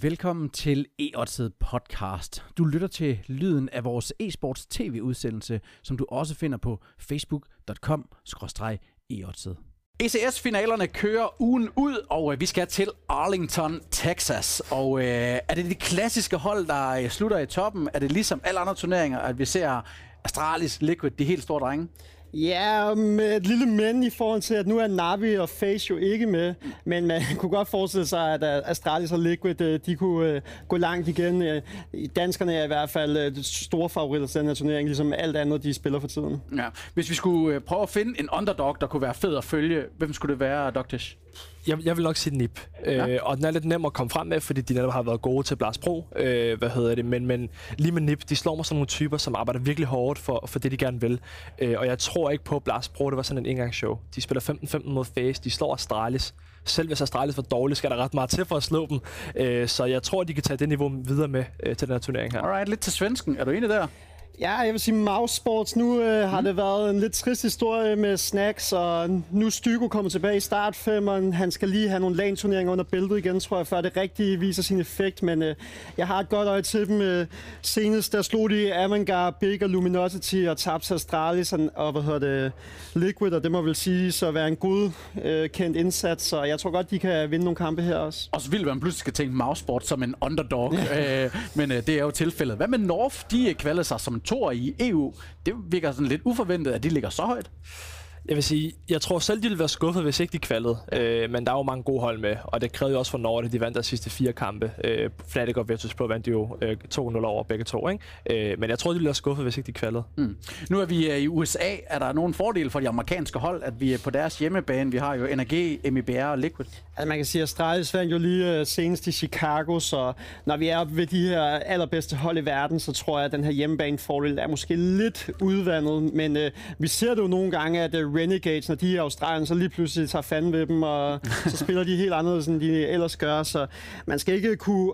Velkommen til e podcast. Du lytter til lyden af vores e-sports tv-udsendelse, som du også finder på facebook.com e ECS-finalerne kører ugen ud, og øh, vi skal til Arlington, Texas. Og øh, er det de klassiske hold, der øh, slutter i toppen? Er det ligesom alle andre turneringer, at vi ser Astralis, Liquid, de helt store drenge? Ja, med et lille men i forhold til, at nu er Navi og Face jo ikke med, men man kunne godt forestille sig, at øh, Astralis og Liquid, øh, de kunne øh, gå langt igen. Danskerne er i hvert fald store favoritter til den her turnering, ligesom alt andet, de spiller for tiden. Ja. Hvis vi skulle prøve at finde en underdog, der kunne være fed at følge, hvem skulle det være, Dogtish? Jeg, jeg vil nok sige NIP. Ja. Øh, og den er lidt nem at komme frem med, fordi de netop har været gode til Blast Pro. Øh, hvad hedder det? Men, men lige med NIP, de slår mig som nogle typer, som arbejder virkelig hårdt for, for det, de gerne vil. Øh, og jeg tror ikke på Blast Pro, det var sådan en engangsshow. De spiller 15-15 mod Face, de slår Astralis. Selv hvis Astralis var dårligt, skal der ret meget til for at slå dem. Øh, så jeg tror, de kan tage det niveau videre med øh, til den her turnering her. Alright, lidt til svensken. Er du enig der? Ja, jeg vil sige Mouse Sports. Nu øh, har mm. det været en lidt trist historie med Snacks, og nu Stygo kommer tilbage i startfemmeren. Han skal lige have nogle LAN-turneringer under bæltet igen, tror jeg, før det rigtigt viser sin effekt. Men øh, jeg har et godt øje til dem. Øh, senest der slog de Avangard, Big og Luminosity og tabte Astralis og, og hvad hedder det, Liquid, og det må vel sige så være en god øh, kendt indsats. Så jeg tror godt, de kan vinde nogle kampe her også. Og så vil man pludselig skal tænke Mouse Sports som en underdog, øh, men øh, det er jo tilfældet. Hvad med North? De kvalder sig som to i EU. Det virker sådan lidt uforventet, at de ligger så højt. Jeg vil sige, jeg tror selv, de ville være skuffet, hvis ikke de kvalede. Øh, men der er jo mange gode hold med, og det krævede jo også for Norge, at de vandt deres sidste fire kampe. Øh, Fnatic og Virtus Pro vandt jo øh, 2-0 over begge to. Ikke? Øh, men jeg tror, de ville være skuffet, hvis ikke de kvalede. Mm. Nu er vi øh, i USA. Er der nogen fordel for de amerikanske hold, at vi er på deres hjemmebane? Vi har jo NRG, MEBR og Liquid. Altså man kan sige, at Astralis vandt jo lige uh, senest i Chicago, så når vi er ved de her allerbedste hold i verden, så tror jeg, at den her hjemmebane fordel er måske lidt udvandet. Men uh, vi ser det jo nogle gange, at uh, Renegades, når de er i Australien, så lige pludselig tager fanden ved dem, og så spiller de helt anderledes, end de ellers gør. Så man skal ikke kunne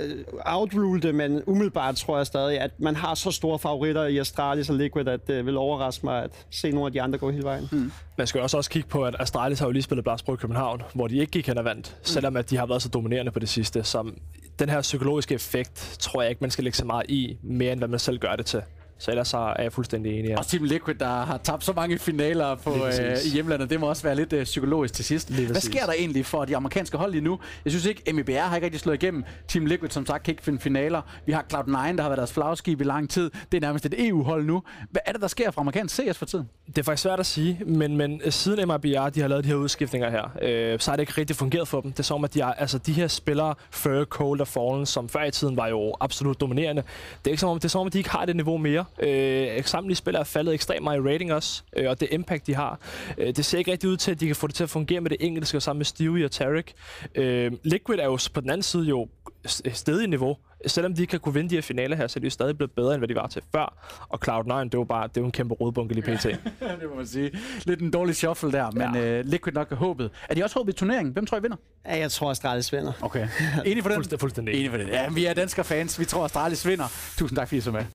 øh, outrule det, men umiddelbart tror jeg stadig, at man har så store favoritter i Astralis og Liquid, at det vil overraske mig at se nogle af de andre gå hele vejen. Hmm. Man skal også også kigge på, at Astralis har jo lige spillet Blast i København, hvor de ikke gik hen og vandt, selvom at de har været så dominerende på det sidste. Så den her psykologiske effekt, tror jeg ikke, man skal lægge så meget i, mere end hvad man selv gør det til. Så ellers så er jeg fuldstændig enig. Ja. Og Team Liquid, der har tabt så mange finaler på, øh, i hjemlandet, det må også være lidt øh, psykologisk til sidst. Lige Hvad sker der egentlig for de amerikanske hold lige nu? Jeg synes ikke, MEBR har ikke rigtig slået igennem. Team Liquid, som sagt, kan ikke finde finaler. Vi har Cloud9, der har været deres flagskib i lang tid. Det er nærmest et EU-hold nu. Hvad er det, der sker fra amerikansk CS for tiden? Det er faktisk svært at sige, men, men øh, siden MRBR de har lavet de her udskiftninger her, øh, så har det ikke rigtig fungeret for dem. Det er som, at de, har, altså, de her spillere, Fur, Cold og Fallen, som før i tiden var jo absolut dominerende, det er ikke som om, det er som om, at de ikke har det niveau mere. Øh, samtlige spillere er faldet ekstremt meget i rating også, øh, og det impact, de har. Øh, det ser ikke rigtig ud til, at de kan få det til at fungere med det engelske sammen med Stewie og Tarek. Øh, Liquid er jo på den anden side jo stedig niveau. Selvom de ikke kan kunne vinde de her finaler her, så er de jo stadig blevet bedre, end hvad de var til før. Og Cloud9, det var bare det var en kæmpe rodbunke lige pt. det må man sige. Lidt en dårlig shuffle der, men ja. uh, Liquid nok er håbet. Er de også håbet i turneringen? Hvem tror I vinder? Ja, jeg tror, Astralis vinder. Okay. Enig for den? Fuldstændig. Enig for den. Ja, vi er danske fans. Vi tror, Astralis vinder. Tusind tak, fordi I så med.